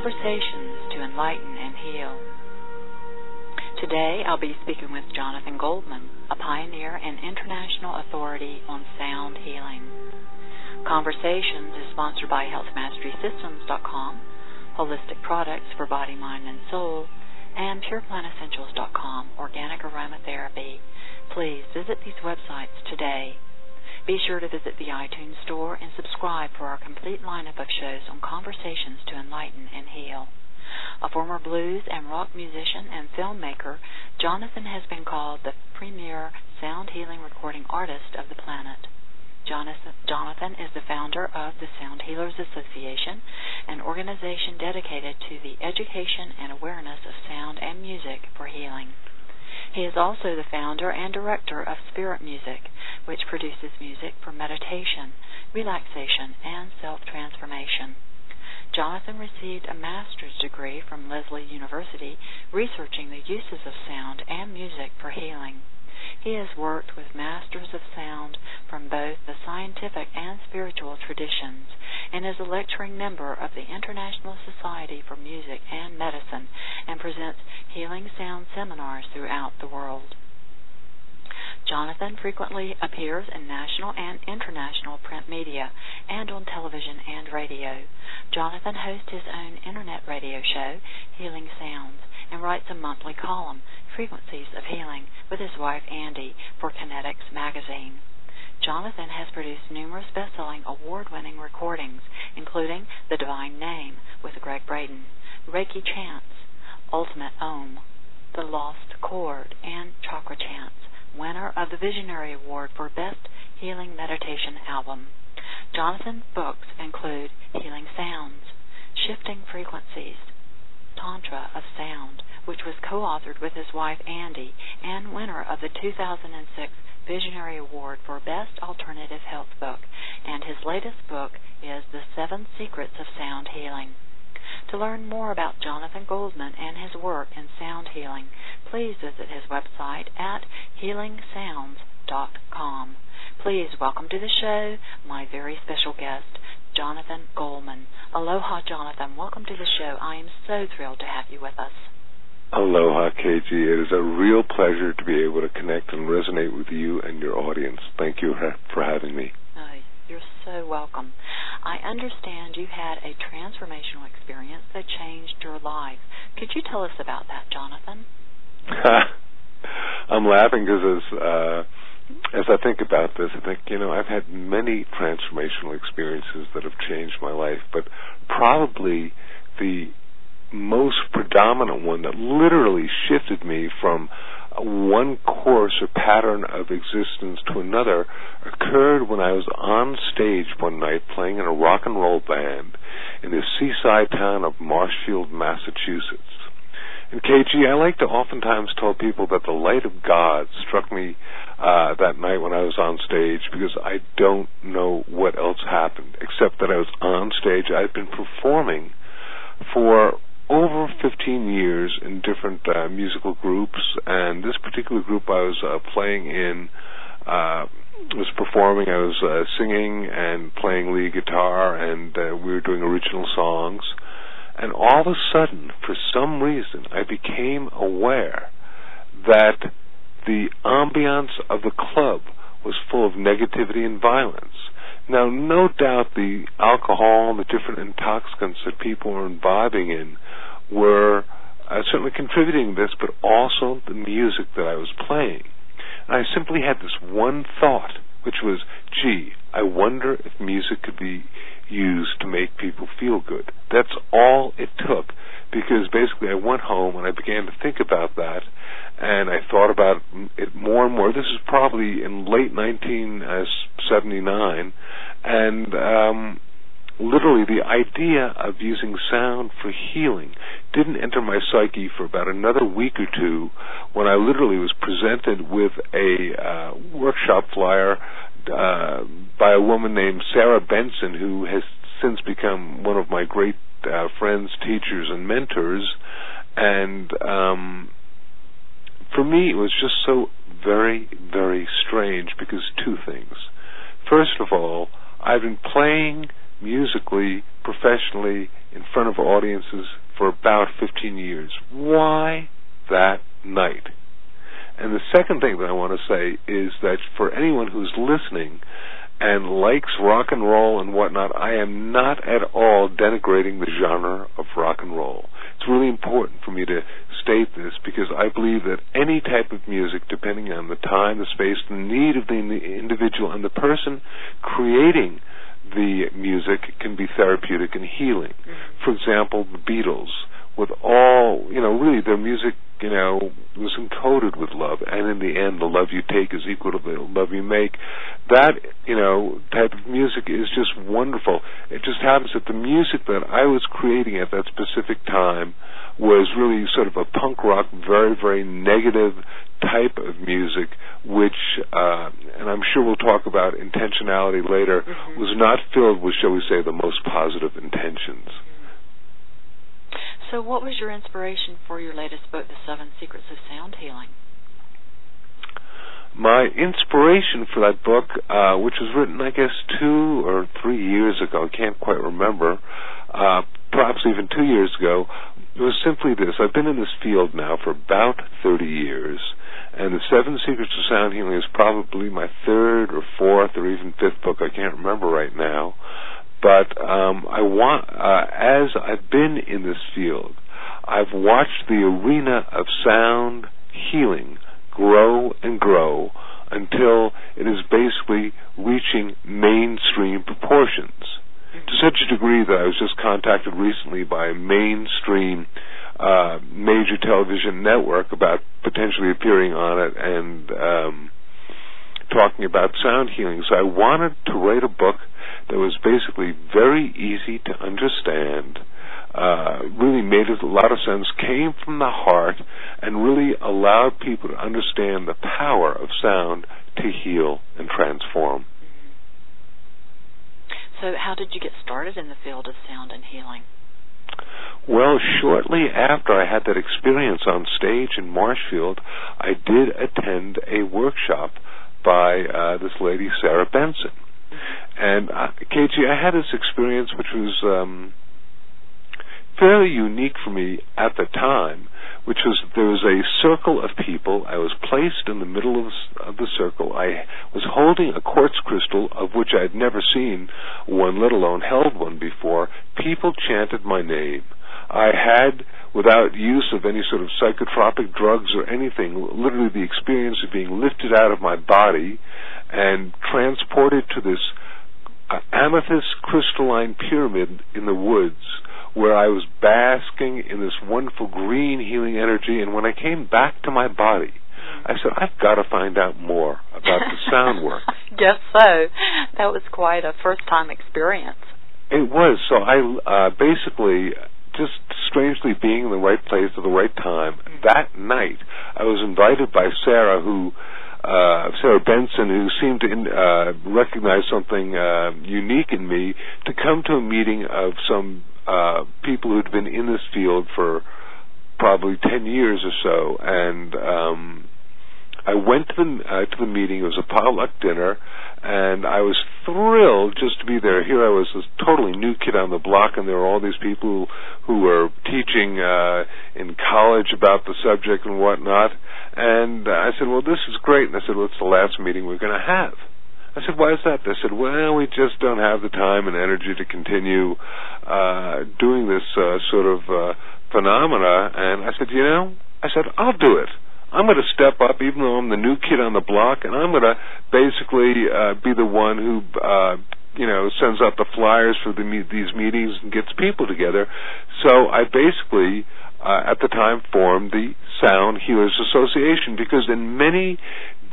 Conversations to Enlighten and Heal. Today I'll be speaking with Jonathan Goldman, a pioneer and international authority on sound healing. Conversations is sponsored by HealthMasterySystems.com, Holistic Products for Body, Mind, and Soul, and PurePlantEssentials.com, Organic Aromatherapy. Please visit these websites today. Be sure to visit the iTunes Store and subscribe for our complete lineup of shows on conversations to enlighten and heal. A former blues and rock musician and filmmaker, Jonathan has been called the premier sound healing recording artist of the planet. Jonathan is the founder of the Sound Healers Association, an organization dedicated to the education and awareness of sound and music for healing. He is also the founder and director of Spirit Music, which produces music for meditation, relaxation, and self transformation. Jonathan received a master's degree from Lesley University researching the uses of sound and music for healing. He has worked with masters of sound from both the scientific and spiritual traditions and is a lecturing member of the International Society for Music and Medicine and presents healing sound seminars throughout the world. Jonathan frequently appears in national and international print media and on television and radio. Jonathan hosts his own internet radio show, Healing Sounds, and writes a monthly column, Frequencies of Healing, with his wife Andi for Kinetics magazine. Jonathan has produced numerous best-selling award-winning recordings, including The Divine Name with Gregg Braden, Reiki Chants, Ultimate Om, The Lost Chord, and Chakra Chants, winner of the Visionary Award for Best Healing Meditation Album. Jonathan's books include Healing Sounds, Shifting Frequencies, Tantra of Sound, which was co-authored with his wife Andi and winner of the 2006 Visionary Award for Best Alternative Health Book, and his latest book is The Seven Secrets of Sound Healing. To learn more about Jonathan Goldman and his work in sound healing, please visit his website at healingsounds.com. Please welcome to the show my very special guest, Jonathan Goldman. Aloha, Jonathan. Welcome to the show. I am so thrilled to have you with us. Aloha, KG. It is a real pleasure to be able to connect and resonate with you and your audience. Thank you for having me. Oh, you're so welcome. I understand you had a transformational experience that changed your life. Could you tell us about that, Jonathan? I'm laughing because as uh, as I think about this, I think you know I've had many transformational experiences that have changed my life, but probably the most predominant one that literally shifted me from one course or pattern of existence to another occurred when I was on stage one night playing in a rock and roll band in the seaside town of Marshfield, Massachusetts. And KG, I like to oftentimes tell people that the light of God struck me uh, that night when I was on stage because I don't know what else happened except that I was on stage. I'd been performing for over 15 years in different uh, musical groups, and this particular group I was uh, playing in uh, was performing. I was uh, singing and playing lead guitar, and uh, we were doing original songs. And all of a sudden, for some reason, I became aware that the ambiance of the club was full of negativity and violence. Now, no doubt the alcohol and the different intoxicants that people were imbibing in were uh, certainly contributing to this, but also the music that I was playing. And I simply had this one thought, which was, gee, I wonder if music could be used to make people feel good. That's all it took, because basically I went home and I began to think about that, and I thought about it more and more. This is probably in late 1979, and um, literally the idea of using sound for healing didn't enter my psyche for about another week or two when I literally was presented with a uh, workshop flyer uh, by a woman named Sarah Benson who has since become one of my great uh, friends, teachers, and mentors. And um, for me, it was just so very, very strange because two things. First of all, I've been playing musically, professionally, in front of audiences for about 15 years. Why that night? And the second thing that I want to say is that for anyone who's listening and likes rock and roll and whatnot, I am not at all denigrating the genre of rock and roll. It's really important for me to state this because I believe that any type of music, depending on the time, the space, the need of the individual, and the person creating the music, can be therapeutic and healing. Mm-hmm. For example, the Beatles, with all, you know, really their music you know, was encoded with love, and in the end, the love you take is equal to the love you make. That, you know, type of music is just wonderful. It just happens that the music that I was creating at that specific time was really sort of a punk rock, very, very negative type of music, which, uh, and I'm sure we'll talk about intentionality later, mm-hmm. was not filled with, shall we say, the most positive intentions. So, what was your inspiration for your latest book, The Seven Secrets of Sound Healing? My inspiration for that book, uh, which was written, I guess, two or three years ago, I can't quite remember, uh, perhaps even two years ago, was simply this. I've been in this field now for about 30 years, and The Seven Secrets of Sound Healing is probably my third or fourth or even fifth book, I can't remember right now. But um, I want, uh, as I've been in this field, I've watched the arena of sound healing grow and grow until it is basically reaching mainstream proportions. To such a degree that I was just contacted recently by a mainstream uh, major television network about potentially appearing on it and um, talking about sound healing. So I wanted to write a book that was basically very easy to understand, uh, really made a lot of sense, came from the heart, and really allowed people to understand the power of sound to heal and transform. So, how did you get started in the field of sound and healing? Well, shortly after I had that experience on stage in Marshfield, I did attend a workshop by uh, this lady, Sarah Benson. And uh, KG, I had this experience which was um, fairly unique for me at the time, which was there was a circle of people. I was placed in the middle of, of the circle. I was holding a quartz crystal of which I had never seen one, let alone held one before. People chanted my name. I had, without use of any sort of psychotropic drugs or anything, literally the experience of being lifted out of my body and transported to this uh, amethyst crystalline pyramid in the woods where I was basking in this wonderful green healing energy. And when I came back to my body, I said, I've got to find out more about the sound work. Guess so. That was quite a first time experience. It was. So I uh, basically just strangely being in the right place at the right time. Mm-hmm. That night, I was invited by Sarah, who uh, Sarah Benson, who seemed to uh, recognize something uh, unique in me, to come to a meeting of some uh, people who'd been in this field for probably ten years or so, and um, I went to the uh, to the meeting. It was a potluck dinner, and I was thrilled just to be there. Here I was, this totally new kid on the block, and there were all these people who, were teaching uh, in college about the subject and whatnot. And I said, "Well, this is great." And I said, "Well, it's the last meeting we're going to have." I said, "Why is that?" They said, "Well, we just don't have the time and energy to continue uh, doing this uh, sort of uh, phenomena." And I said, "You know," I said, "I'll do it." I'm going to step up, even though I'm the new kid on the block, and I'm going to basically uh, be the one who, uh, you know, sends out the flyers for the these meetings and gets people together. So I basically, uh, at the time, formed the Sound Healers Association because in many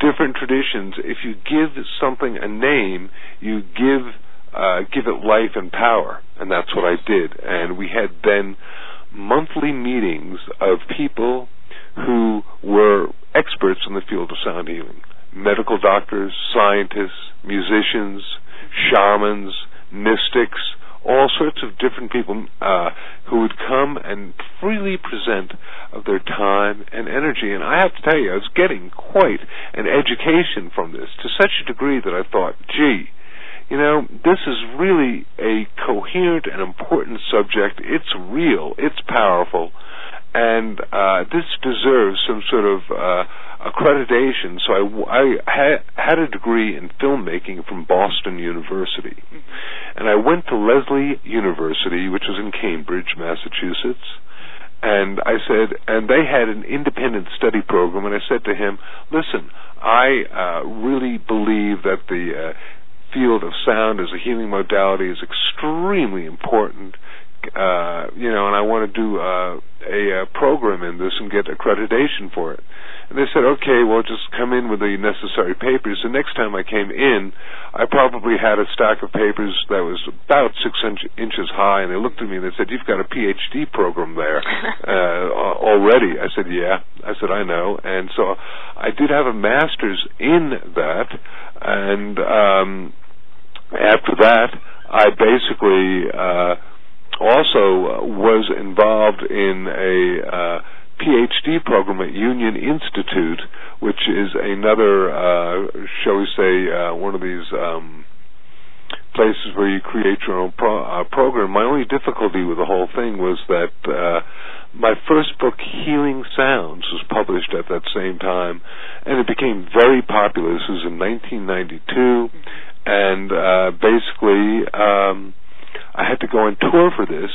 different traditions, if you give something a name, you give uh, give it life and power, and that's what I did. And we had then monthly meetings of people who were experts in the field of sound healing medical doctors, scientists, musicians, shamans, mystics, all sorts of different people uh, who would come and freely present of their time and energy. And I have to tell you, I was getting quite an education from this to such a degree that I thought, gee, you know, this is really a coherent and important subject. It's real. It's powerful. And uh, this deserves some sort of uh, accreditation. So I, I ha- had a degree in filmmaking from Boston University. Mm-hmm. And I went to Lesley University, which was in Cambridge, Massachusetts and I said, and they had an independent study program, and I said to him, listen, I uh, really believe that the uh, field of sound as a healing modality is extremely important. Uh, you know, and I want to do uh, a, a program in this and get accreditation for it. And they said, okay, well, just come in with the necessary papers. The next time I came in, I probably had a stack of papers that was about six inch, inches high, and they looked at me and they said, you've got a PhD program there uh, already. I said, yeah. I said, I know. And so I did have a master's in that, and um, after that, I basically uh, also was involved in a uh, PhD program at Union Institute, which is another, uh, shall we say, uh, one of these um, places where you create your own pro- uh, program. My only difficulty with the whole thing was that uh, my first book, Healing Sounds, was published at that same time, and it became very popular. This was in 1992, and uh, basically, um, I had to go on tour for this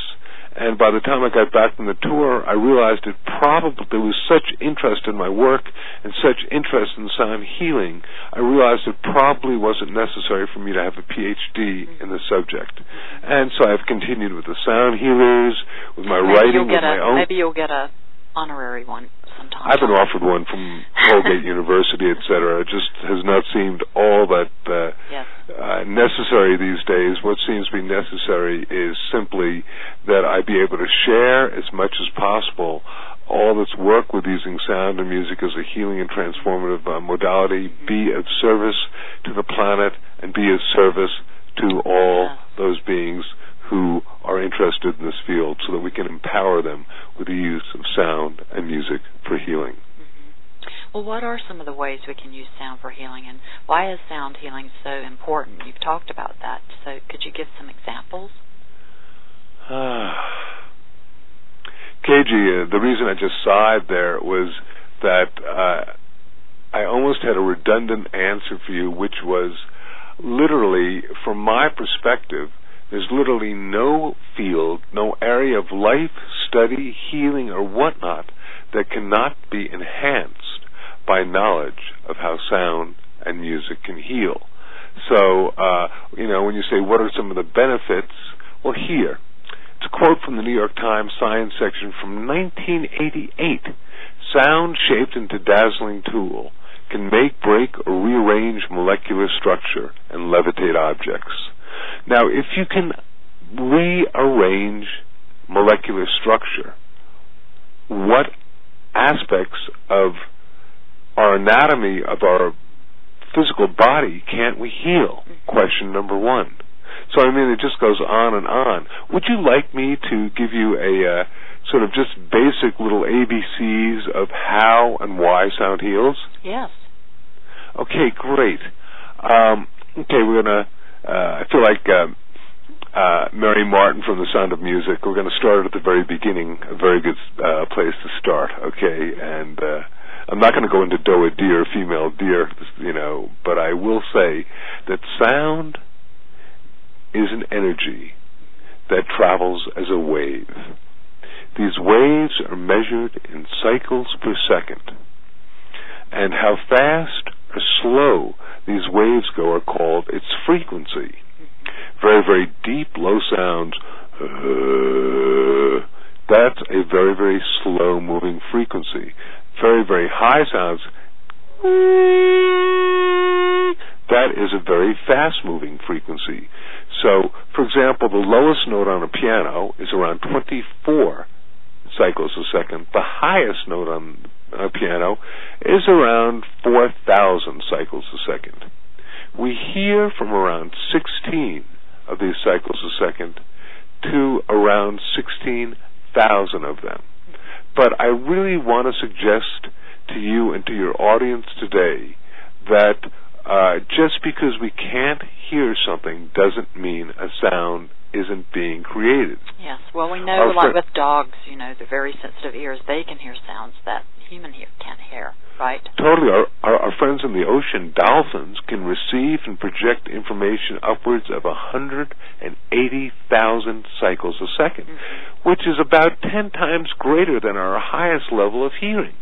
and by the time I got back from the tour, I realized it probably there was such interest in my work and such interest in sound healing. I realized it probably wasn't necessary for me to have a PhD in the subject, and so I've continued with the sound healers, with my maybe writing, with my a, own. Maybe you'll get a honorary one sometime. I've been offered one from Colgate University, et cetera. It just has not seemed all that uh, yes. uh, necessary these days. What seems to be necessary is simply that I be able to share as much as possible all this work with using sound and music as a healing and transformative uh, modality, be of service to the planet, and be of service to all Yeah. those beings who are interested in this field so that we can empower them with the use of sound and music for healing. Mhm. Well, what are some of the ways we can use sound for healing, and why is sound healing so important? You've talked about that, so could you give some examples? KG, uh, the reason I just sighed there was that uh, I almost had a redundant answer for you, which was literally, from my perspective, there's literally no field, no area of life, study, healing, or whatnot that cannot be enhanced by knowledge of how sound and music can heal. So, uh, you know, when you say what are some of the benefits, well, here, it's a quote from the New York Times Science section from 1988. Sound shaped into dazzling tool can make, break, or rearrange molecular structure and levitate objects. Now, if you can rearrange molecular structure, what aspects of our anatomy of our physical body can't we heal? Question number one. So I mean, it just goes on and on. Would you like me to give you a uh, sort of just basic little ABCs of how and why sound heals? Yes. Okay, great. Um, okay, we're gonna. Uh, I feel like um, uh, Mary Martin from The Sound of Music. We're going to start at the very beginning. A very good uh, place to start. Okay, and I'm not going to go into doe deer, female deer, you know, but I will say that sound is an energy that travels as a wave. These waves are measured in cycles per second. And how fast slow these waves go are called its frequency. Very, very deep, low sounds, that's a very, very slow moving frequency. Very, very high sounds, that is a very fast moving frequency. So, for example, the lowest note on a piano is around 24 cycles a second. The highest note on a piano is around 4,000 cycles a second. We hear from around 16 of these cycles a second to around 16,000 of them. But I really want to suggest to you and to your audience today that uh, just because we can't hear something doesn't mean a sound isn't being created. Yes. Well, we know, Our like with dogs, you know, the very sensitive ears, they can hear sounds that human hear, can't hear, right? Totally. Our, our, our friends in the ocean, dolphins, can receive and project information upwards of 180,000 cycles a 2nd mm-hmm. which is about 10 times greater than our highest level of hearing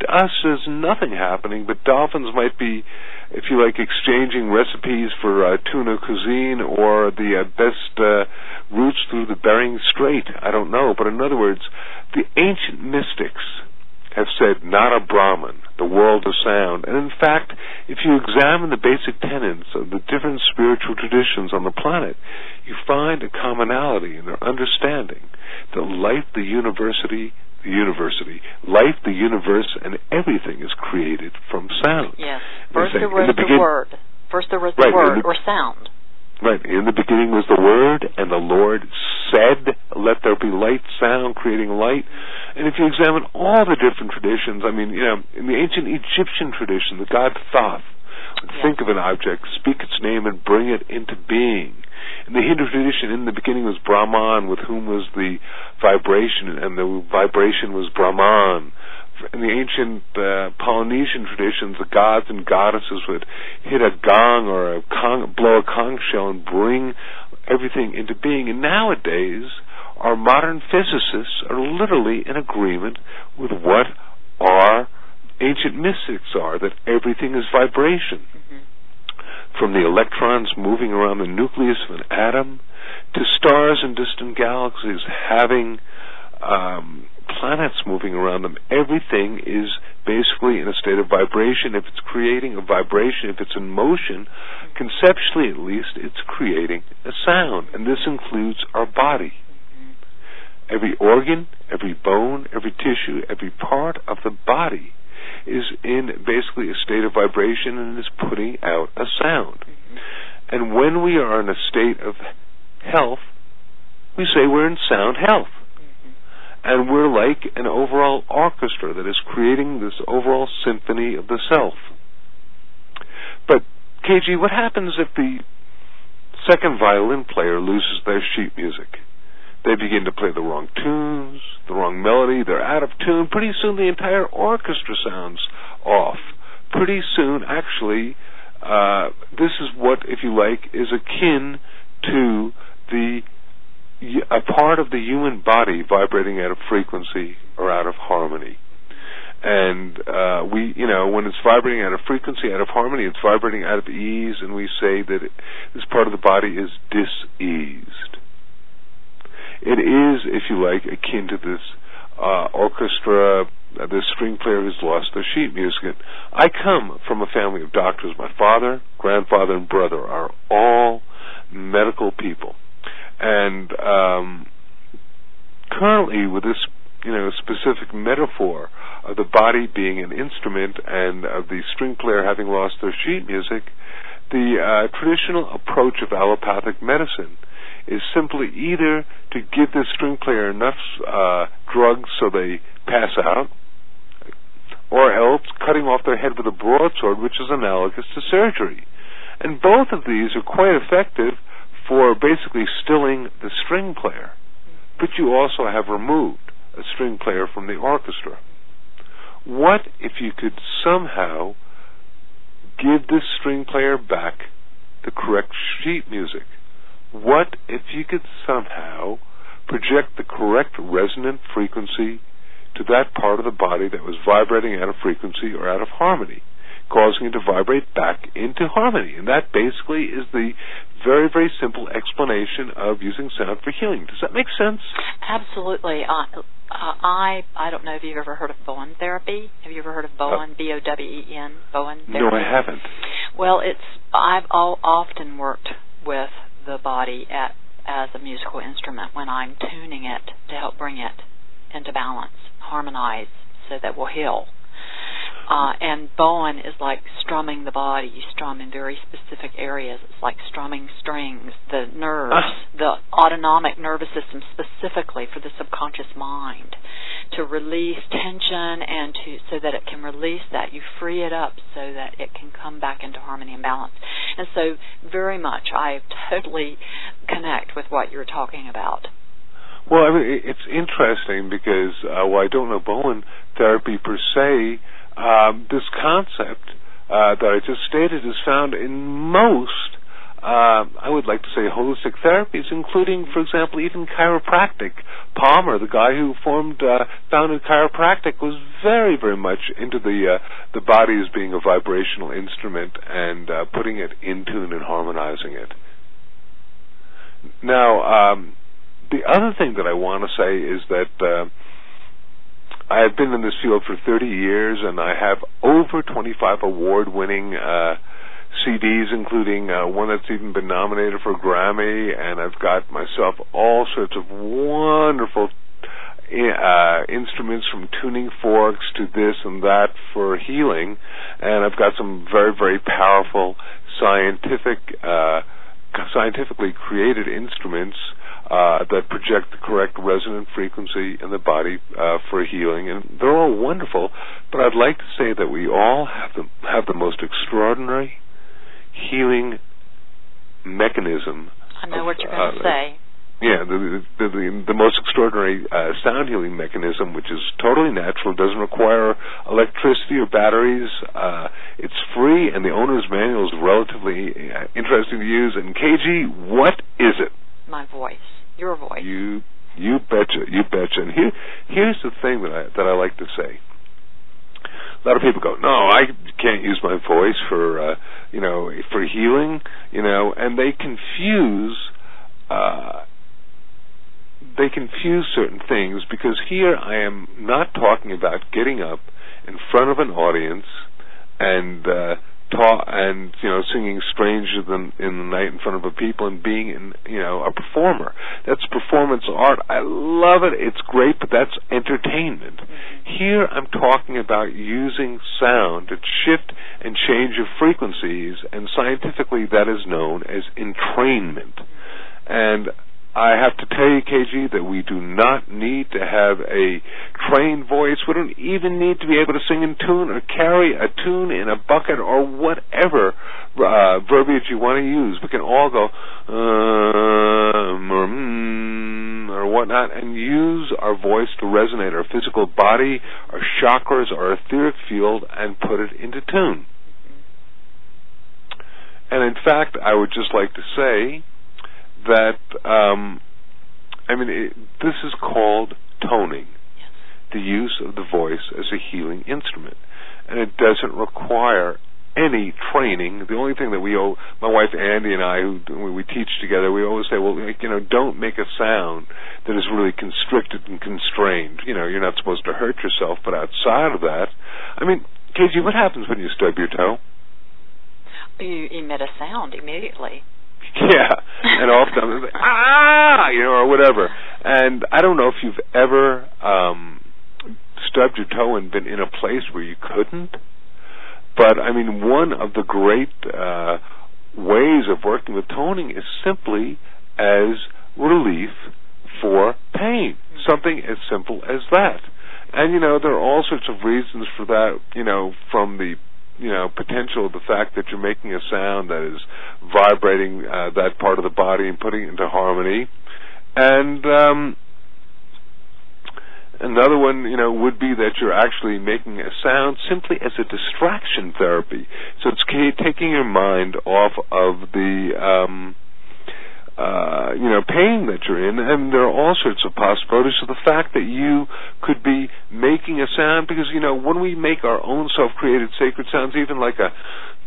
to us there's nothing happening, but dolphins might be, if you like, exchanging recipes for uh, tuna cuisine or the uh, best uh, routes through the Bering Strait. I don't know, but in other words, the ancient mystics have said Nada Brahma, the world of sound. And in fact, if you examine the basic tenets of the different spiritual traditions on the planet, you find a commonality in their understanding that life, the university, the university. Life, the universe, and everything is created from sound. Yes. First there was the, the word. First there was the right, word the, or sound. Right. In the beginning was the word, and the Lord said, "Let there be light." Sound creating light. And if you examine all the different traditions, I mean, you know, in the ancient Egyptian tradition, the god Thoth would yes. think of an object, speak its name, and bring it into being. In the Hindu tradition, in the beginning was Brahman, with whom was the vibration, and the vibration was Brahman. In the ancient uh, Polynesian traditions, the gods and goddesses would hit a gong or a blow a conch shell and bring everything into being. And nowadays, our modern physicists are literally in agreement with what our ancient mystics are, that everything is vibration. Mm-hmm from the electrons moving around the nucleus of an atom to stars and distant galaxies having um, planets moving around them. Everything is basically in a state of vibration. If it's creating a vibration, if it's in motion, conceptually at least, it's creating a sound. And this includes our body. Every organ, every bone, every tissue, every part of the body is in basically a state of vibration and is putting out a sound. And when we are in a state of health, we say we're in sound health. And we're like an overall orchestra that is creating this overall symphony of the self. But, KG, what happens if the second violin player loses their sheet music? They begin to play the wrong tunes, the wrong melody, they're out of tune. Pretty soon the entire orchestra sounds off. Pretty soon, actually, uh, this is what, if you like, is akin to the a part of the human body vibrating out of frequency or out of harmony. And uh, we, you know, when it's vibrating out of frequency, out of harmony, it's vibrating out of ease, and we say that it, this part of the body is diseased it is, if you like, akin to this uh, orchestra, uh, this string player who's lost their sheet music. I come from a family of doctors. My father, grandfather, and brother are all medical people, and um, currently, with this you know specific metaphor of the body being an instrument and of the string player having lost their sheet music, the uh, traditional approach of allopathic medicine is simply either to give the string player enough uh, drugs so they pass out, or else cutting off their head with a broadsword, which is analogous to surgery. And both of these are quite effective for basically stilling the string player. But you also have removed a string player from the orchestra. What if you could somehow give this string player back the correct sheet music? What if you could somehow project the correct resonant frequency to that part of the body that was vibrating out of frequency or out of harmony, causing it to vibrate back into harmony? And that basically is the very, very simple explanation of using sound for healing. Does that make sense? Absolutely. Uh, uh, I I don't know if you've ever heard of Bowen therapy. Have you ever heard of Bowen? Uh, B O W E N. Bowen therapy. No, I haven't. Well, it's I've all, often worked with the body at, as a musical instrument when I'm tuning it to help bring it into balance, harmonize, so that we'll heal. Uh, and Bowen is like strumming the body. You strum in very specific areas. It's like strumming strings, the nerves, uh. the autonomic nervous system specifically for the subconscious mind to release tension and to so that it can release that. You free it up so that it can come back into harmony and balance. And so very much I totally connect with what you're talking about. Well, I mean, it's interesting because uh, well, I don't know Bowen therapy per se. Um, this concept uh, that I just stated is found in most, uh, I would like to say, holistic therapies, including, for example, even chiropractic. Palmer, the guy who formed, uh, founded chiropractic, was very, very much into the uh, the body as being a vibrational instrument and uh, putting it in tune and harmonizing it. Now, um, the other thing that I want to say is that uh, I have been in this field for 30 years, and I have over 25 award-winning uh, CDs, including uh, one that's even been nominated for a Grammy, and I've got myself all sorts of wonderful uh, instruments from tuning forks to this and that for healing, and I've got some very, very powerful scientific, uh, scientifically created instruments uh, that project the correct resonant frequency in the body uh, for healing, and they're all wonderful. But I'd like to say that we all have the have the most extraordinary healing mechanism. I know of, what you're going to uh, say. Yeah, the the, the, the most extraordinary uh, sound healing mechanism, which is totally natural, doesn't require electricity or batteries. Uh, it's free, and the owner's manual is relatively uh, interesting to use. And KG, what is it? My voice. Your voice. You you betcha, you betcha. And here here's the thing that I that I like to say. A lot of people go, no, I can't use my voice for uh, you know for healing, you know, and they confuse. Uh, they confuse certain things because here I am not talking about getting up in front of an audience and uh, ta- and you know singing stranger than in the night in front of a people and being in you know a performer. That's performance art. I love it. It's great but that's entertainment. Mm-hmm. Here i'm talking about using sound to shift and change your frequencies and scientifically that is known as entrainment. And I have to tell you, KG, that we do not need to have a trained voice. We don't even need to be able to sing in tune or carry a tune in a bucket or whatever uh, verbiage you want to use. We can all go um, or mm, or whatnot and use our voice to resonate our physical body, our chakras, our etheric field, and put it into tune. And in fact, I would just like to say that um, I mean it, this is called toning, yes. the use of the voice as a healing instrument, and it doesn't require any training. The only thing that we owe, my wife Andi and I, who we teach together, we always say, well, you know, don't make a sound that is really constricted and constrained. You know, you're not supposed to hurt yourself, but outside of that, I mean, KG, what happens when you stub your toe? You emit a sound immediately. Yeah, and all of sudden, like, ah, you know, or whatever. And I don't know if you've ever um stubbed your toe and been in a place where you couldn't. But I mean, one of the great uh, ways of working with toning is simply as relief for pain. Something as simple as that. And you know, there are all sorts of reasons for that. You know, from the you know potential of the fact that you're making a sound that is vibrating uh, that part of the body and putting it into harmony. And um another one you know would be that you're actually making a sound simply as a distraction therapy. So it's taking your mind off of the um uh, you know, pain that you're in, and there are all sorts of possibilities. So the fact that you could be making a sound, because you know, when we make our own self-created sacred sounds, even like a,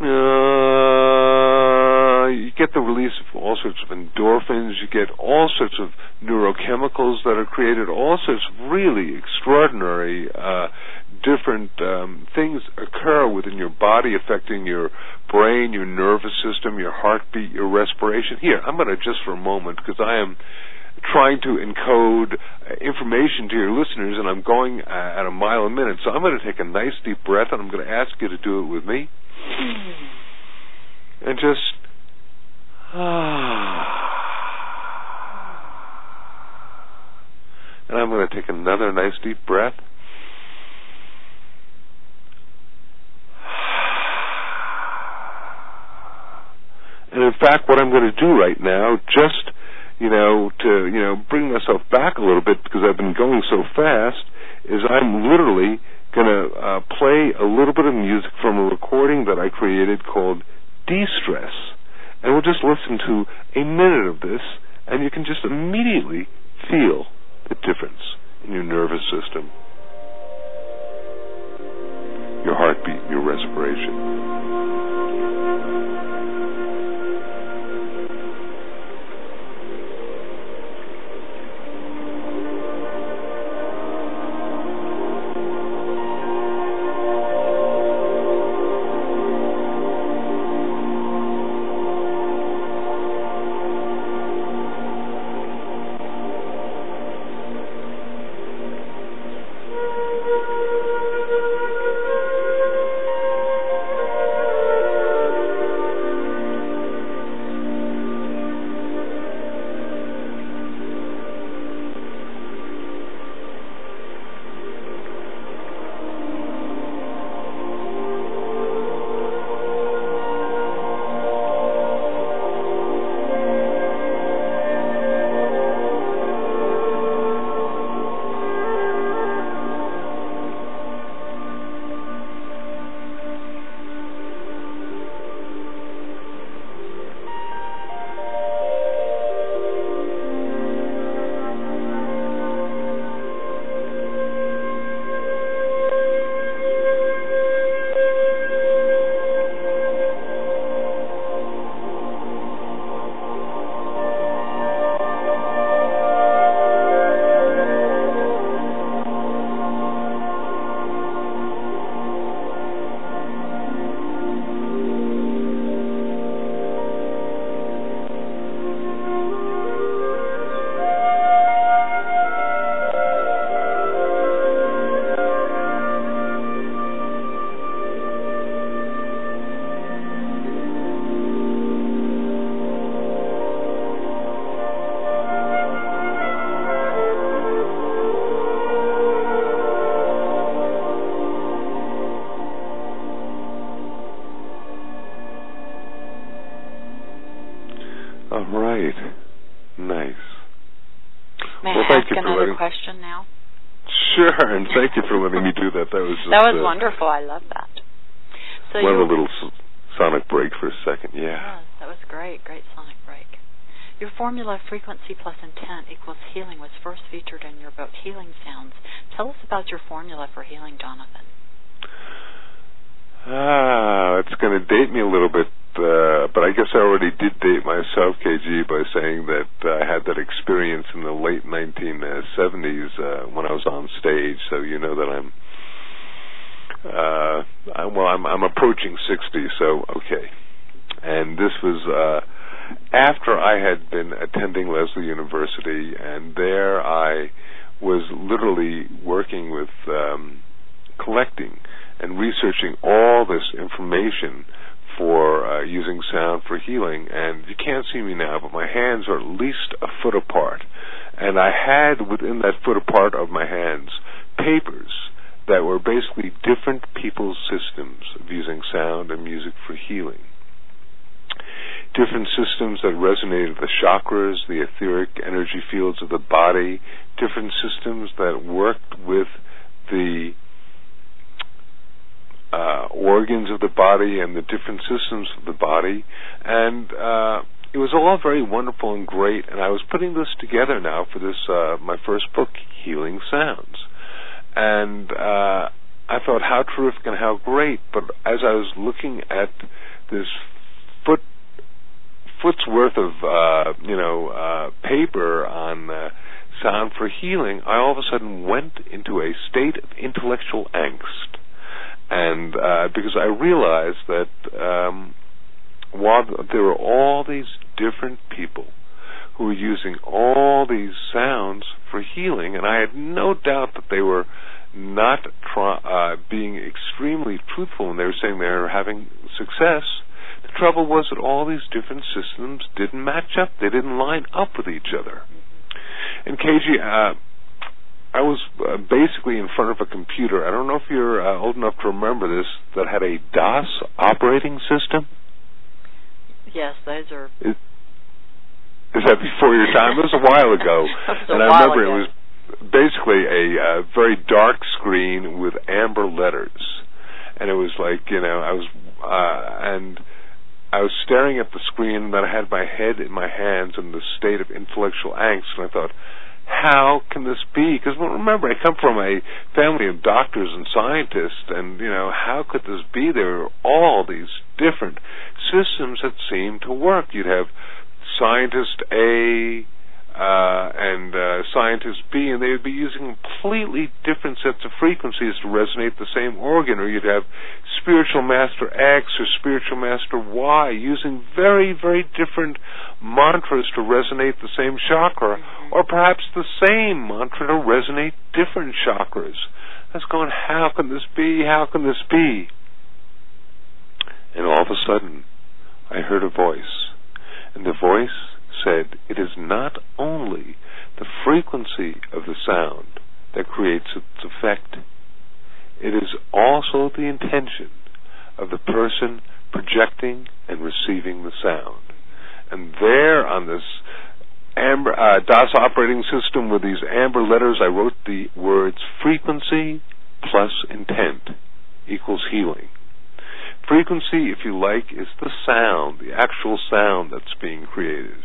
uh, you get the release of all sorts of endorphins. You get all sorts of neurochemicals that are created. All sorts of really extraordinary. Uh, different um, things occur within your body affecting your brain, your nervous system, your heartbeat, your respiration. Here, I'm going to just for a moment because I am trying to encode information to your listeners, and I'm going at a mile a minute. So I'm going to take a nice deep breath, and I'm going to ask you to do it with me, and just Ah. and I'm going to take another nice deep breath. And in fact, what I'm going to do right now, just you know, to you know, bring myself back a little bit because I've been going so fast, is I'm literally going to uh, play a little bit of music from a recording that I created called De-Stress, and we'll just listen to a minute of this, and you can just immediately feel the difference in your nervous system, your heartbeat, your respiration. That. Was just, that was uh, wonderful. I love that. So went you a little sonic break for a second. Yeah. Yes, that was great. Great sonic break. Your formula frequency plus intent equals healing was first featured in your book Healing Sounds. Tell us about your formula for healing, Jonathan. Ah, it's going to date me a little bit, uh, but I guess I already did date myself, KG, by saying that I had that experience in the late 1970s uh, when I was on stage. So you know that I'm, uh, well, I'm, I'm approaching 60, so okay. And this was uh, after I had been attending Lesley University, and there I was literally working with um, collecting and researching all this information for uh, using sound for healing. And you can't see me now, but my hands are at least a foot apart. And I had within that foot apart of my hands papers that were basically different people's systems of using sound and music for healing. Different systems that resonated with the chakras, the etheric energy fields of the body, different systems that worked with the uh, organs of the body and the different systems of the body, and uh, it was all very wonderful and great. And I was putting this together now for this uh, my first book, Healing Sounds, and uh, I thought how terrific and how great. But as I was looking at this foot foot's worth of uh, you know uh, paper on uh, sound for healing, I all of a sudden went into a state of intellectual angst and uh, because I realized that um, while there were all these different people who were using all these sounds for healing, and I had no doubt that they were not uh, being extremely truthful when they were saying they were having success. The trouble was that all these different systems didn't match up; they didn't line up with each other. And KG, uh, I was uh, basically in front of a computer. I don't know if you're uh, old enough to remember this. That had a DOS operating system. Yes, those are. Is, is that before your time? It was a while ago, and I remember ago. it was basically a uh, very dark screen with amber letters, and it was like you know I was uh, and I was staring at the screen, and then I had my head in my hands in the state of intellectual angst, and I thought how can this be? Because well, remember, I come from a family of doctors and scientists, and you know, how could this be? There are all these different systems that seem to work. You'd have scientist A uh, and uh, scientist B, and they would be using completely different sets of frequencies to resonate the same organ. Or you'd have spiritual master X or spiritual master Y using very, very different mantras to resonate the same chakra, mm-hmm. or perhaps the same mantra to resonate different chakras. That's going, how can this be? How can this be? And all of a sudden, I heard a voice. And the voice said, it is not only the frequency of the sound that creates its effect, it is also the intention of the person projecting and receiving the sound. And there on this amber, uh, DOS operating system with these amber letters, I wrote the words frequency plus intent equals healing. Frequency, if you like, is the sound, the actual sound that's being created.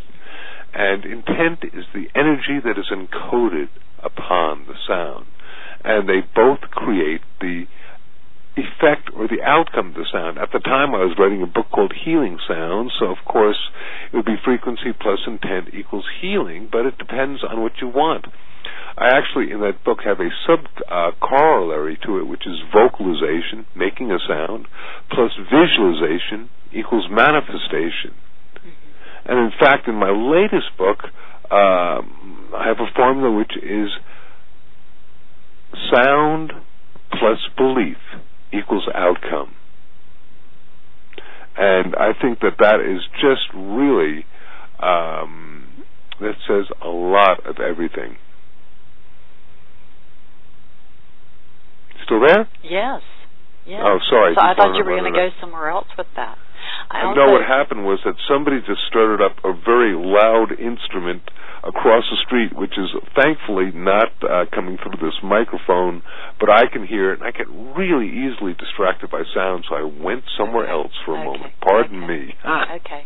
And intent is the energy that is encoded upon the sound. And they both create the effect or the outcome of the sound. At the time, I was writing a book called Healing Sounds, so of course it would be frequency plus intent equals healing, but it depends on what you want. I actually, in that book, have a sub uh, corollary to it, which is vocalization, making a sound, plus visualization equals manifestation. Mm-hmm. And in fact, in my latest book, um, I have a formula which is sound plus belief equals outcome. And I think that that is just really, um, that says a lot of everything. Still there? Yes. Yes. Oh, sorry. So I thought you were going to go somewhere else with that. I know what happened was that somebody just started up a very loud instrument across the street, which is thankfully not uh, coming through this microphone, but I can hear it, and I get really easily distracted by sound, so I went somewhere okay. else for a okay. moment. Pardon okay. me. okay.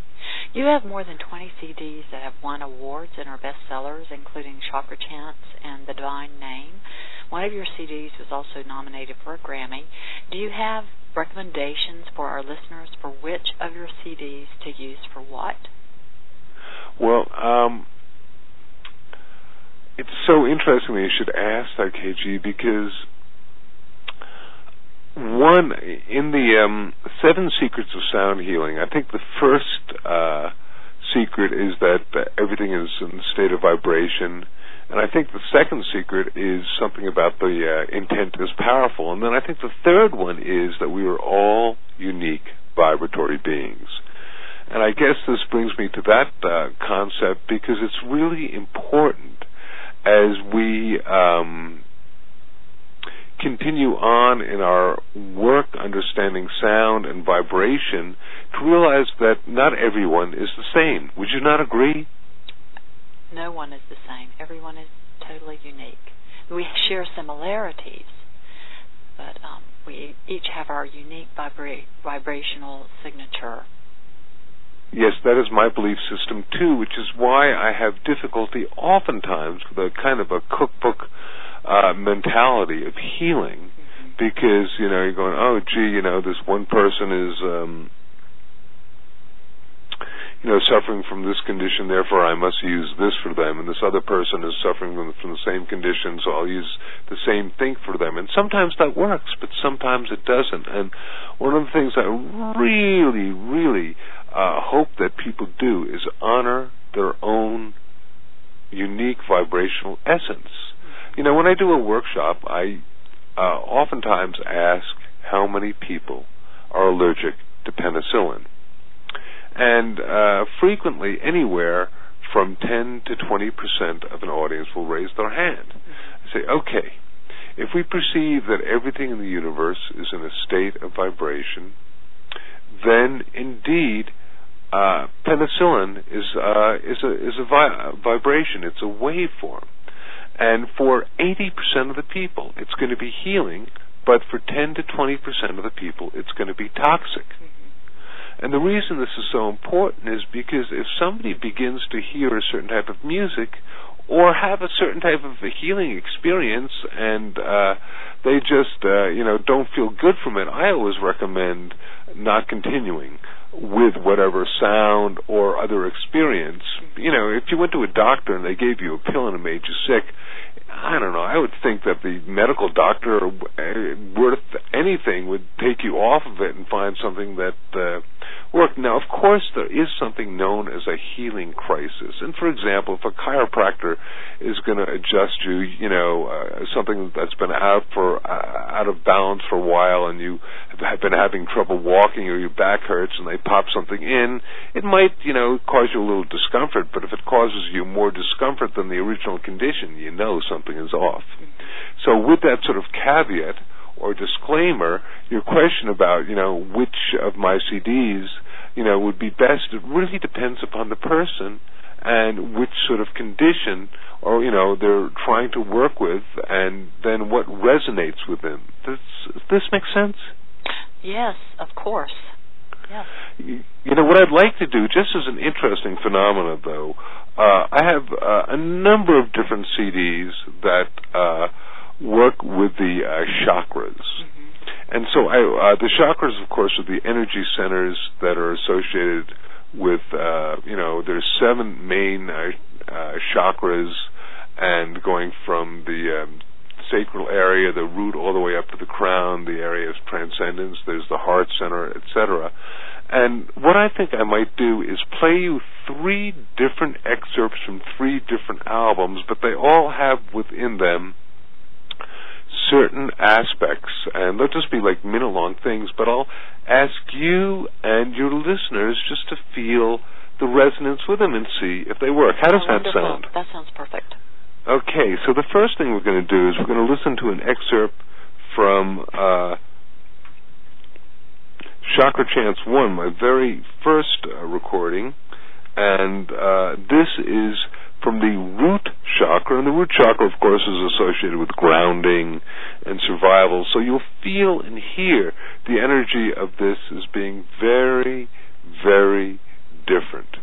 You have more than 20 CDs that have won awards and are bestsellers, including Chakra Chants and The Divine Name. One of your CDs was also nominated for a Grammy. Do you have recommendations for our listeners for which of your CDs to use for what? Well, um, it's so interesting that you should ask that, KG, because one in the um, Seven Secrets of Sound Healing, I think the first uh, secret is that uh, everything is in a state of vibration and I think the second secret is something about the uh, intent is powerful. And then I think the third one is that we are all unique vibratory beings. And I guess this brings me to that uh, concept because it's really important as we um, continue on in our work understanding sound and vibration to realize that not everyone is the same. Would you not agree? No one is the same. Everyone is totally unique. We share similarities, but um, we each have our unique vibra- vibrational signature. Yes, that is my belief system too, which is why I have difficulty oftentimes with a kind of a cookbook uh, mentality of healing, mm-hmm. because you know you're going, oh gee, you know this one person is. Um, you know, suffering from this condition, therefore I must use this for them, and this other person is suffering from, the same condition, so I'll use the same thing for them. And sometimes that works, but sometimes it doesn't. And one of the things I really, really uh, hope that people do is honor their own unique vibrational essence. You know, when I do a workshop, I uh, oftentimes ask how many people are allergic to penicillin. And uh, frequently, anywhere from 10 to 20 percent of an audience will raise their hand. I say, okay, if we perceive that everything in the universe is in a state of vibration, then indeed uh, penicillin is uh, is a is a vi- vibration. It's a waveform, and for 80% of the people, it's going to be healing. But for 10 to 20% of the people, it's going to be toxic. And the reason this is so important is because if somebody begins to hear a certain type of music or have a certain type of a healing experience and uh they just uh you know don't feel good from it, I always recommend not continuing with whatever sound or other experience. You know, if you went to a doctor and they gave you a pill and it made you sick, I don't know. I would think that the medical doctor, uh, worth anything, would take you off of it and find something that uh, worked. Now, of course, there is something known as a healing crisis. And for example, if a chiropractor is going to adjust you, you know, uh, something that's been out for uh, out of balance for a while, and you have been having trouble walking, or your back hurts, and they pop something in, it might, you know, cause you a little discomfort. But if it causes you more discomfort than the original condition, you know something is off. So, with that sort of caveat or disclaimer, your question about, you know, which of my CDs, you know, would be best, it really depends upon the person and which sort of condition or, you know, they're trying to work with and then what resonates with them. Does this make sense? Yes, of course. Yes. You know, what I'd like to do, just as an interesting phenomenon, though, uh, I have uh, a number of different CDs that uh, work with the uh, chakras. Mm-hmm. And so I, uh, the chakras, of course, are the energy centers that are associated with, uh, you know, there's seven main uh, uh, chakras, and going from the um, sacral area, the root, all the way up to the crown, the area of transcendence. There's the heart center, etc. And what I think I might do is play you three different excerpts from three different albums, but they all have within them certain aspects, and they'll just be like minute long things, but I'll ask you and your listeners just to feel the resonance with them and see if they work. How does oh, that sound? That sounds perfect. Okay, so the first thing we're going to do is we're going to listen to an excerpt from uh, Chakra Chants 1, my very first uh, recording, and uh, this is from the root chakra, and the root chakra, of course, is associated with grounding and survival. So you'll feel and hear the energy of this as being very, very different,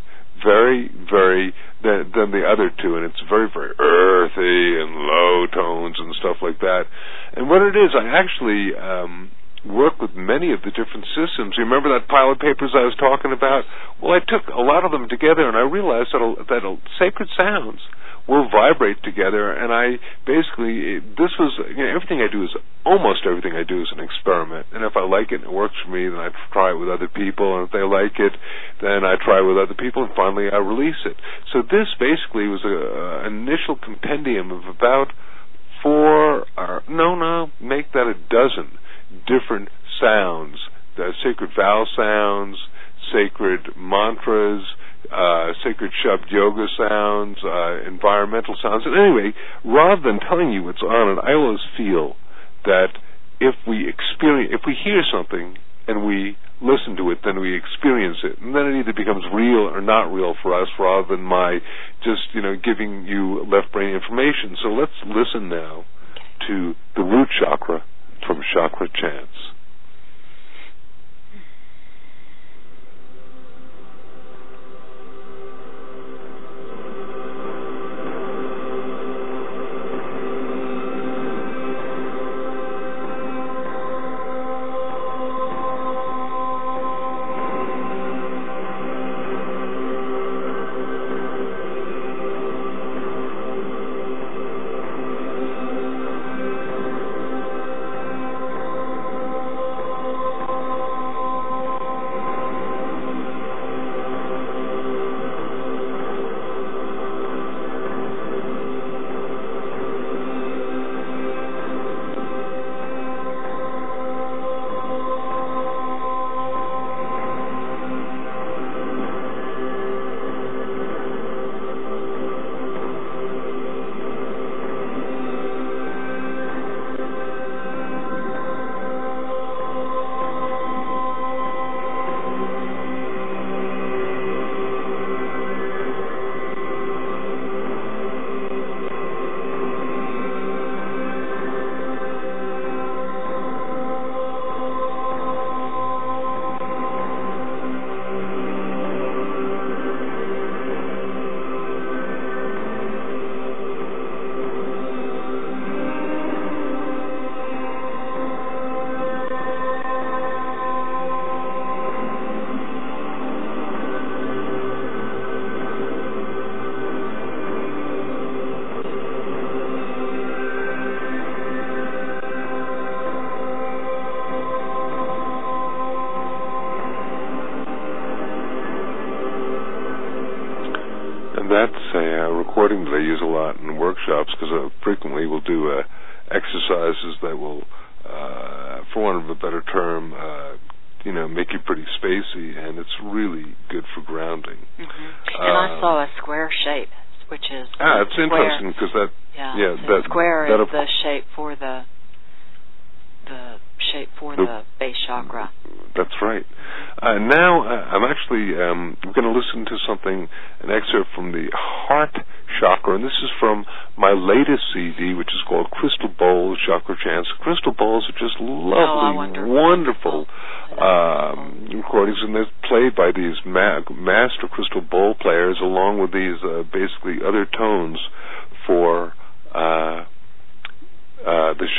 very, very than, than the other two, and it's very, very earthy and low tones and stuff like that. And what it is, I actually um, work with many of the different systems. You remember that pile of papers I was talking about? Well, I took a lot of them together, and I realized that that sacred sounds will vibrate together. And I basically this was you know, everything I do is almost everything I do is an experiment. And if I like it and it works for me, then I try it with other people. And if they like it, then I try it with other people. And finally, I release it. So this basically was a, an initial compendium of about four, or no, no, make that a dozen different sounds, the sacred vowel sounds, sacred mantras, uh, sacred Shabd yoga sounds, uh, environmental sounds. And anyway, rather than telling you what's on it, I always feel that if we experience, if we hear something and we listen to it, then we experience it, and then it either becomes real or not real for us, rather than my just you know giving you left brain information. So let's listen now to the root chakra from Chakra Chants.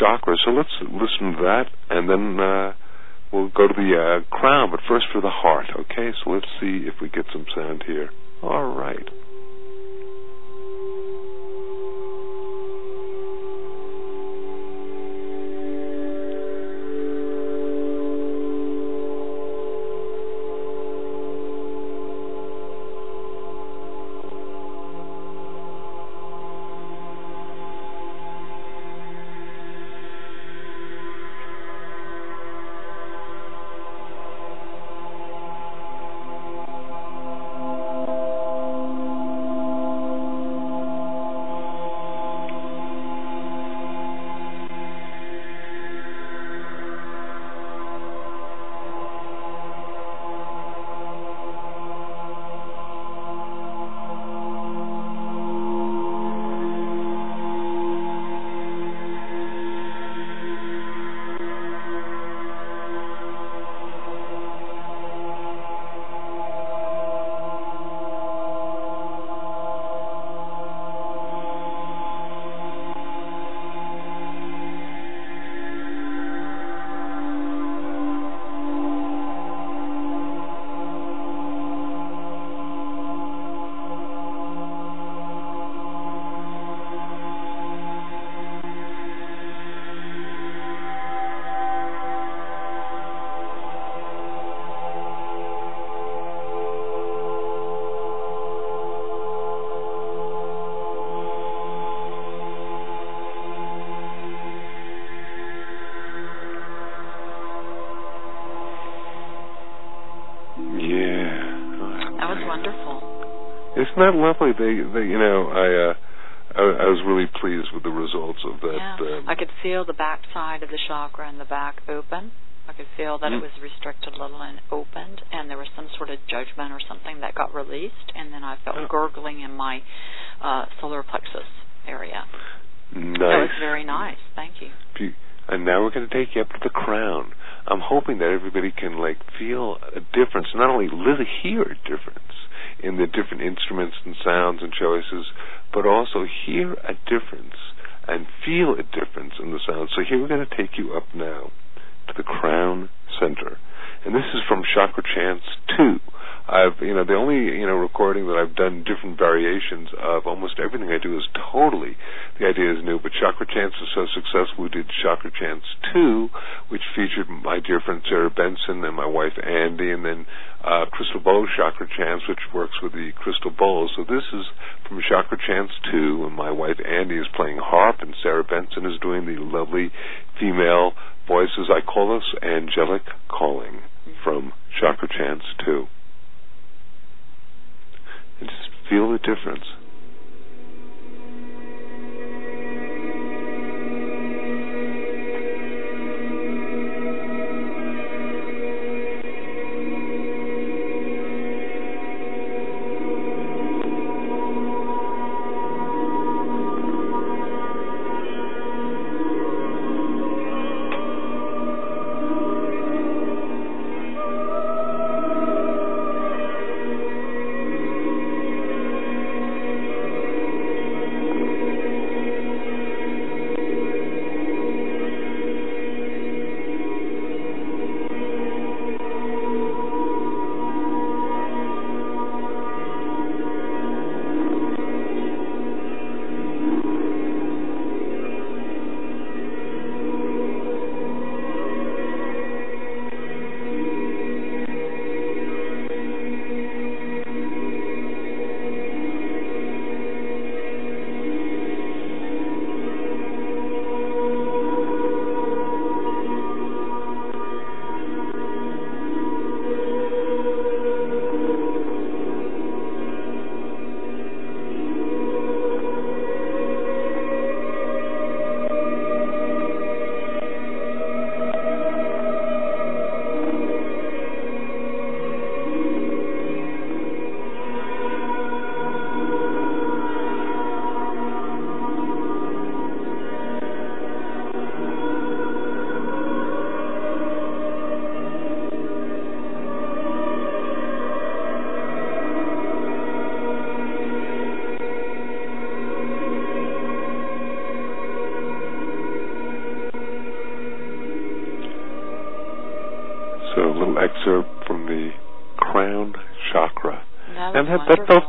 The chakras. So let's listen to that, and then uh, we'll go to the uh, crown. But first for the heart, okay? So let's see if we get some sound here. All right. Isn't that lovely? They, they you know, I, uh, I, I was really pleased with the results of that. Yeah. Um, I could feel the back side of the chakra and the back open. I could feel that Mm. it was restricted a little and opened, and there was some sort of judgment or something that got released, and then I felt Oh. gurgling in my uh, solar plexus area. nice. That was very nice. Thank you. And now we're going to take you up to the crown. I'm hoping that everybody can like feel a difference, not only live hear a difference in the different instruments and sounds and choices, but also hear a difference and feel a difference in the sound. So here we're going to take you up now to the crown center. And this is from Chakra Chants 2. I've, you know, the only, you know, recording that I've done different variations of almost everything I do is totally, the idea is new, but Chakra Chants is so successful, we did Chakra Chants 2, which featured my dear friend Sarah Benson and my wife Andi, and then uh, Crystal Bowl Chakra Chants, which works with the Crystal Bowls. So this is from Chakra Chants 2, and my wife Andi is playing harp, and Sarah Benson is doing the lovely female voices. I call this angelic calling from Chakra Chants 2. Just feel the difference.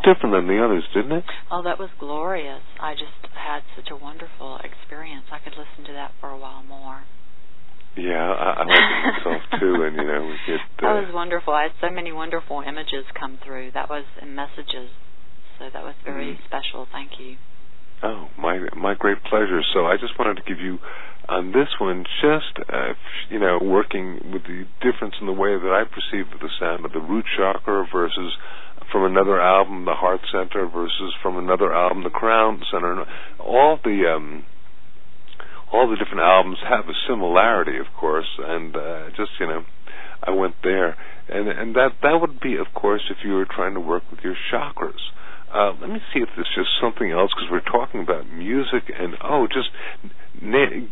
Different than the others, didn't it? Oh, that was glorious. I just had such a wonderful experience. I could listen to that for a while more. Yeah, I, I like it myself too, and you know we get. Uh, that was wonderful. I had so many wonderful images come through. That was in messages, so that was very Mhm. special. Thank you. Oh, my my great pleasure. So I just wanted to give you on this one just uh, you know working with the difference in the way that I perceive the sound of the root chakra versus from another album the heart center versus from another album the crown center. All the um all the different albums have a similarity, of course, and uh, just you know, I went there, and and that that would be, of course, if you were trying to work with your chakras. Uh, let me see if there's just something else because we're talking about music and oh, just na-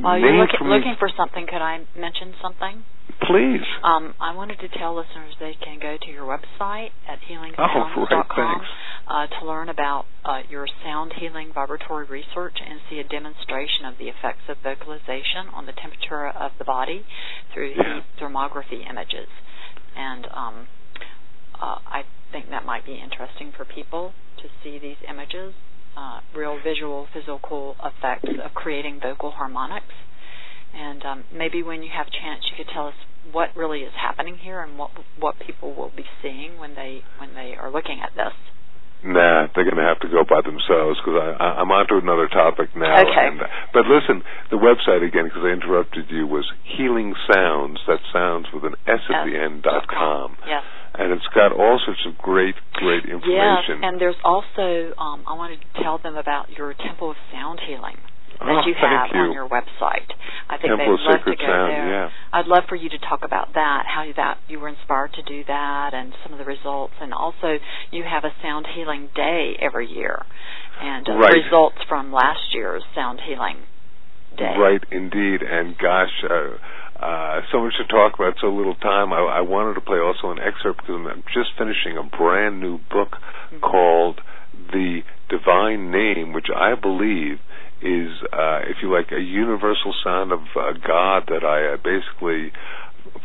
While you're look- looking for something, could I mention something? Please. Um, I wanted to tell listeners they can go to your website at Oh, healingsounds.com thanks. uh, to learn about uh, your sound healing vibratory research and see a demonstration of the effects of vocalization on the temperature of the body through Yeah. heat thermography images. And um, uh, I think that might be interesting for people to see these images, uh, real visual, physical effects of creating vocal harmonics. And um, maybe when you have a chance, you could tell us what really is happening here and what what people will be seeing when they when they are looking at this. Nah, they're going to have to go by themselves because I'm on to another topic now. Okay. And, but listen, the website again, because I interrupted you, was Healing Sounds. That sounds with an S at the end dot com, Yes. and it's got all sorts of great, great Yes, information. and there's also um, I wanted to tell them about your Temple of Sound Healing that Oh, you have you. on your website. I think Temple they'd love Sacred to go Sound, there. yeah. I'd love for you to talk about that, how you, that you were inspired to do that, and some of the results. And also, you have a sound healing day every year, and Right. results from last year's sound healing day. Right, indeed. And gosh, uh, uh, so much to talk about, so little time. I, I wanted to play also an excerpt because I'm just finishing a brand new book Mhm. called The Divine Name, which I believe is, uh, if you like, a universal sound of uh, God that I uh, basically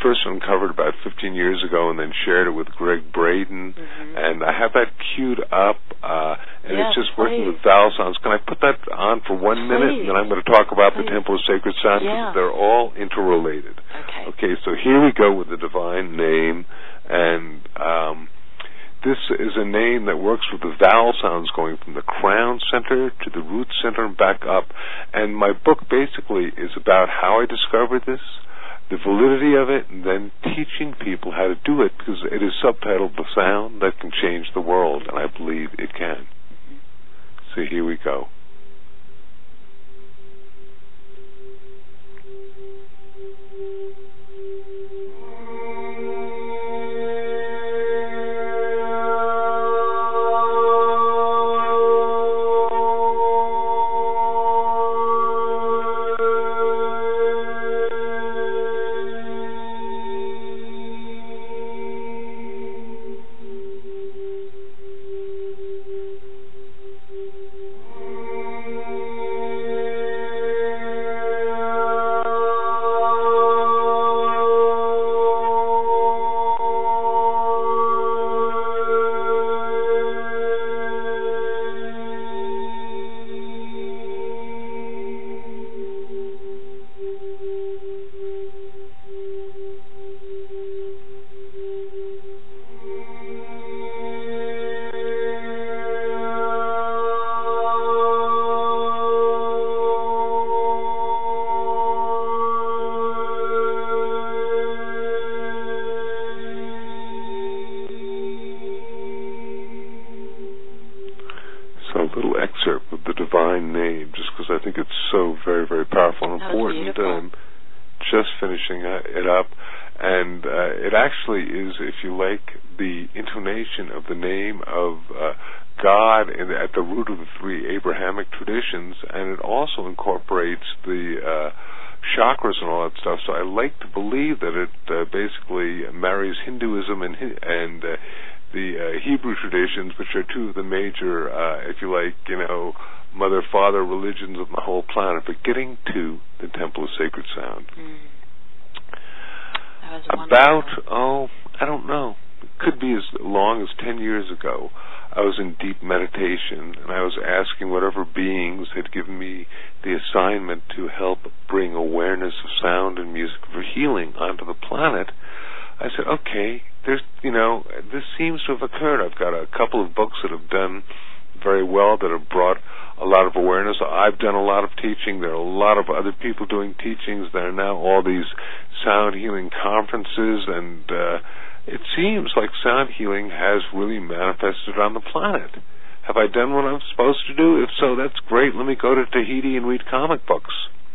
first uncovered about 15 years ago and then shared it with Gregg Braden. Mhm. And I have that queued up, uh, and Yes, it's just working with please. vowel sounds. Can I put that on for one minute, and then I'm going to talk about the Temple of Sacred Sound Yeah. because they're all interrelated. Okay. Okay, so here we go with the divine name, and um, this is a name that works with the vowel sounds going from the crown center to the root center and back up. And my book basically is about how I discovered this, the validity of it, and then teaching people how to do it because it is subtitled "The Sound That Can Change the World," and I believe it can. So here we go. Just finishing uh, it up, and uh, it actually is, if you like, the intonation of the name of uh, God in, at the root of the three Abrahamic traditions, and it also incorporates the uh, chakras and all that stuff. So I like to believe that it uh, basically marries Hinduism and and uh, the uh, Hebrew traditions, which are two of the major, uh, if you like, you know, mother father religions of the whole planet. But getting to the Temple of Sacred Sound. Mm. about oh, I don't know. It could be as long as ten years ago. I was in deep meditation and I was asking whatever beings had given me the assignment to help bring awareness of sound and music for healing onto the planet. I said, okay, there's, you know, this seems to have occurred. I've got a couple of books that have done very well that have brought a lot of awareness. I've done a lot of teaching. There are a lot of other people doing teachings. There are now all these sound healing conferences and uh it seems like sound healing has really manifested on the planet. Have I done what I'm supposed to do? If so, that's great. Let me go to Tahiti and read comic books.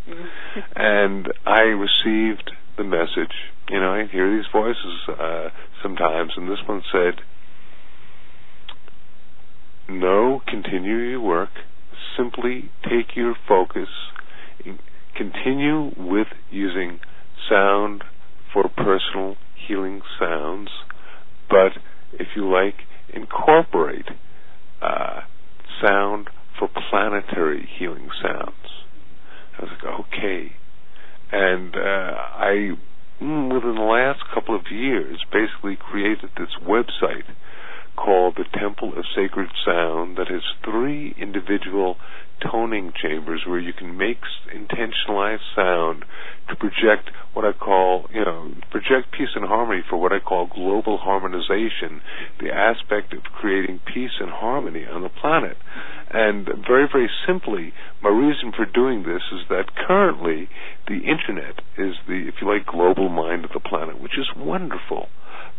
Mm-hmm. and I received the message. You know, I hear these voices uh, sometimes, and this one said, "No, continue your work. Simply take your focus. Continue with using sound for personal healing sounds, but if you like, incorporate uh, sound for planetary healing sounds. I was like, okay. And uh, I, mm, within the last couple of years, basically created this website called the Temple of Sacred Sound that has three individual toning chambers where you can make intentionalized sound to project what I call, you know, project peace and harmony for what I call global harmonization, the aspect of creating peace and harmony on the planet. And very, very simply, my reason for doing this is that currently the internet is the, if you like, global mind of the planet, which is wonderful.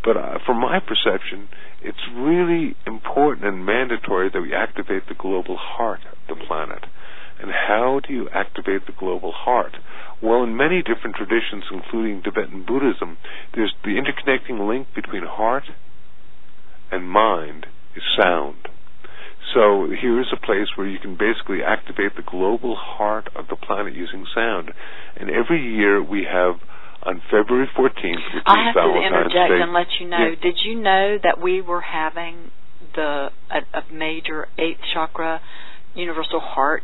But uh, from my perception, it's really important and mandatory that we activate the global heart of the planet. And how do you activate the global heart? Well, in many different traditions, including Tibetan Buddhism, there's the interconnecting link between heart and mind is sound. So here is a place where you can basically activate the global heart of the planet using sound. And every year we have on February 14th, which I have Valentine's to interject Day. and let you know. Yeah. Did you know that we were having the a, a major eighth chakra universal heart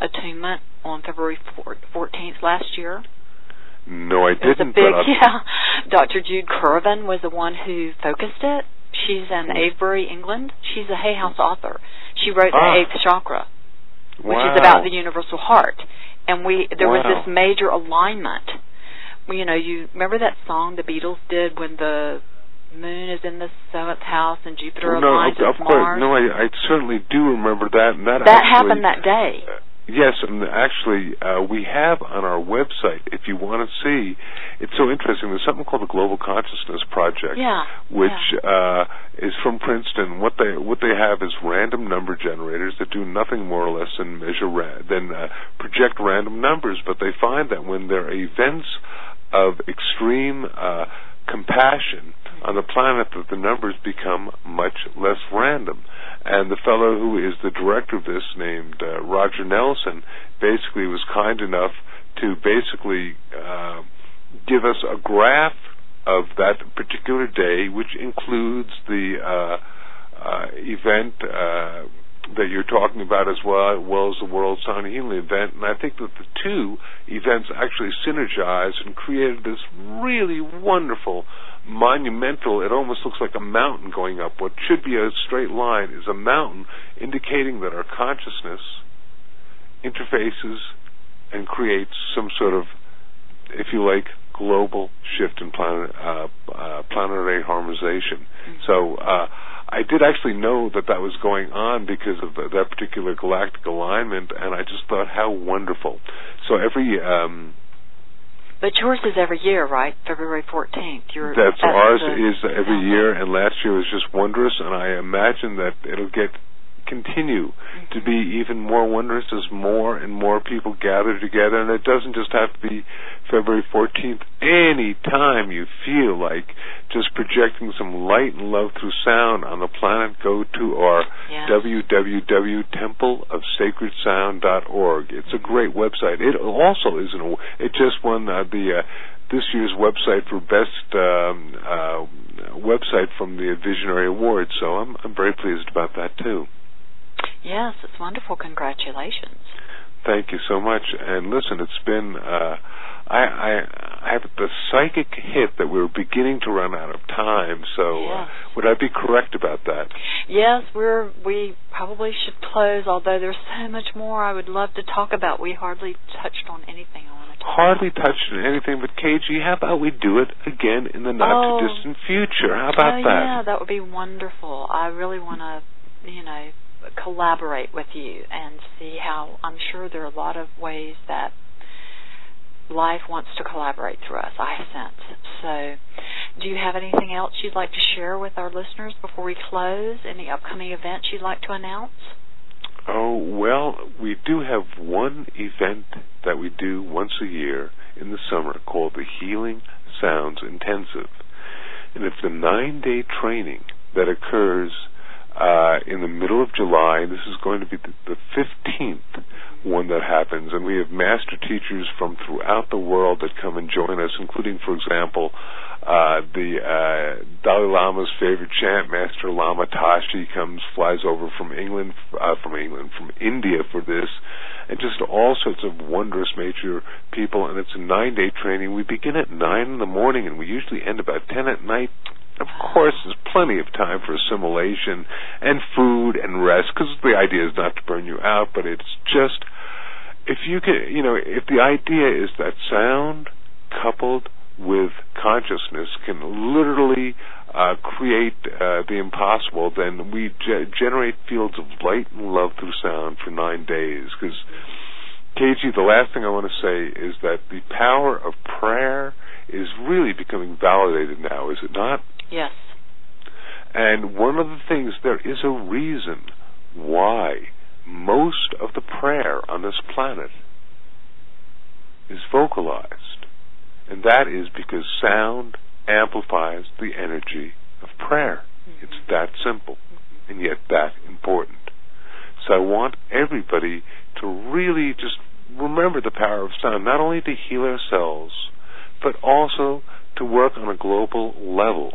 attunement on February 14th last year? No, I didn't. big, yeah. Dr. Jude Currivan was the one who focused it. She's in Hmm. Avebury, England. She's a Hay House author. She wrote Ah. the eighth chakra, which wow. is about the universal heart. And we there was this major alignment. Well, you know, you remember that song the Beatles did when the moon is in the seventh house and Jupiter no, aligns with of course. Mars. No, I, I certainly do remember that. And that, that actually, happened that day. Uh, yes, and actually, uh, we have on our website, if you want to see, it's so interesting. There's something called the Global Consciousness Project, Yeah. which yeah. uh, is from Princeton. What they what they have is random number generators that do nothing more or less than measure ra- than uh, project random numbers. But they find that when there are events of extreme uh, compassion on the planet, that the numbers become much less random. And the fellow who is the director of this, named uh, Roger Nelson, basically was kind enough to basically uh, give us a graph of that particular day, which includes the uh, uh, event uh, that you're talking about as well, well as the World Sound Healing event. And I think that the two events actually synergized and created this really wonderful, monumental, it almost looks like a mountain going up. What should be a straight line is a mountain indicating that our consciousness interfaces and creates some sort of, if you like, global shift in planet, uh, uh, planetary harmonization. Mm-hmm. So uh, I did actually know that that was going on because of the, that particular galactic alignment, and I just thought how wonderful. So every um, But yours is every year, right? February 14th. Your, that's ours the- is every year, and last year was just wondrous, and I imagine that it'll get continue to be even more wondrous as more and more people gather together. And it doesn't just have to be February 14th. Any time you feel like just projecting some light and love through sound on the planet, go to our Yes. www.templeofsacredsound.org. It's a great website. It also is an it just won uh, the uh, this year's website for best um, uh, website from the Visionary Awards. So I'm I'm very pleased about that too. Yes, it's wonderful. Congratulations. Thank you so much. And listen, it's been uh, I, I I have the psychic hit that we're beginning to run out of time. So yes. uh, would I be correct about that? Yes, we're we probably should close. Although there's so much more I would love to talk about. We hardly touched on anything I want to talk Hardly about. touched on anything, but KG, how about we do it again in the not Oh. too distant future? How about oh, that? Yeah, that would be wonderful. I really want to, you know, collaborate with you and see how. I'm sure there are a lot of ways that life wants to collaborate through us. I sense. So, do you have anything else you'd like to share with our listeners before we close? Any upcoming events you'd like to announce? Oh, well, we do have one event that we do once a year in the summer called the Healing Sounds Intensive. And it's a nine day training that occurs uh, in the middle of July. This is going to be the, the 15th one that happens. And we have master teachers from throughout the world that come and join us, including, for example, uh, the uh, Dalai Lama's favorite chant master, Lama Tashi, comes, flies over from England, uh, from England, from India for this, and just all sorts of wondrous major people. And it's a nine-day training. We begin at nine in the morning, and we usually end about ten at night. Of course, there's plenty of time for assimilation and food and rest, because the idea is not to burn you out, but it's just if you can, you know, if the idea is that sound coupled with consciousness can literally uh, create uh, the impossible, then we ge- generate fields of light and love through sound for nine days. Because, KG, the last thing I want to say is that the power of prayer is really becoming validated now, is it not? Yes. And one of the things, there is a reason why most of the prayer on this planet is vocalized. And that is because sound amplifies the energy of prayer. Mm-hmm. It's that simple and yet that important. So I want everybody to really just remember the power of sound, not only to heal ourselves, but also to work on a global level.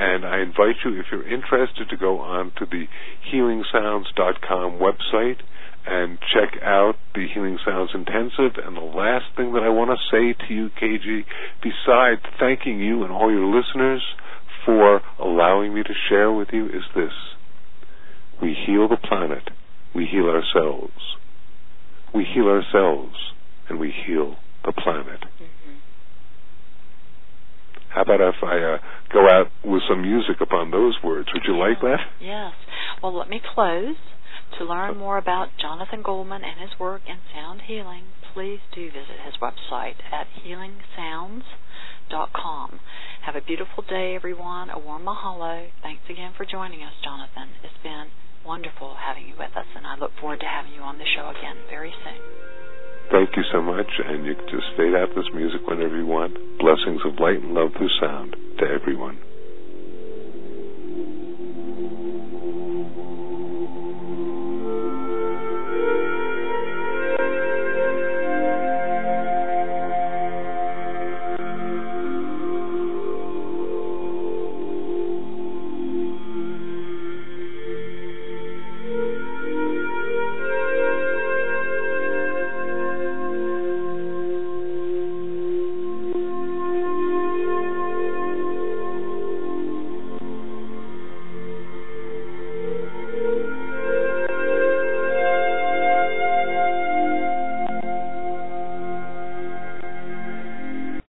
And I invite you, if you're interested, to go on to the healingsounds.com website and check out the Healing Sounds Intensive. And the last thing that I want to say to you, KG, besides thanking you and all your listeners for allowing me to share with you, is this. We heal the planet. We heal ourselves. We heal ourselves, and we heal the planet. How about if I uh, go out with some music upon those words? Would you like that? Yes. Well, let me close. To learn more about Jonathan Goldman and his work in sound healing, please do visit his website at healingsounds.com. Have a beautiful day, everyone. A warm mahalo. Thanks again for joining us, Jonathan. It's been wonderful having you with us, and I look forward to having you on the show again very soon. Thank you so much, and you can just fade out this music whenever you want. Blessings of light and love through sound to everyone.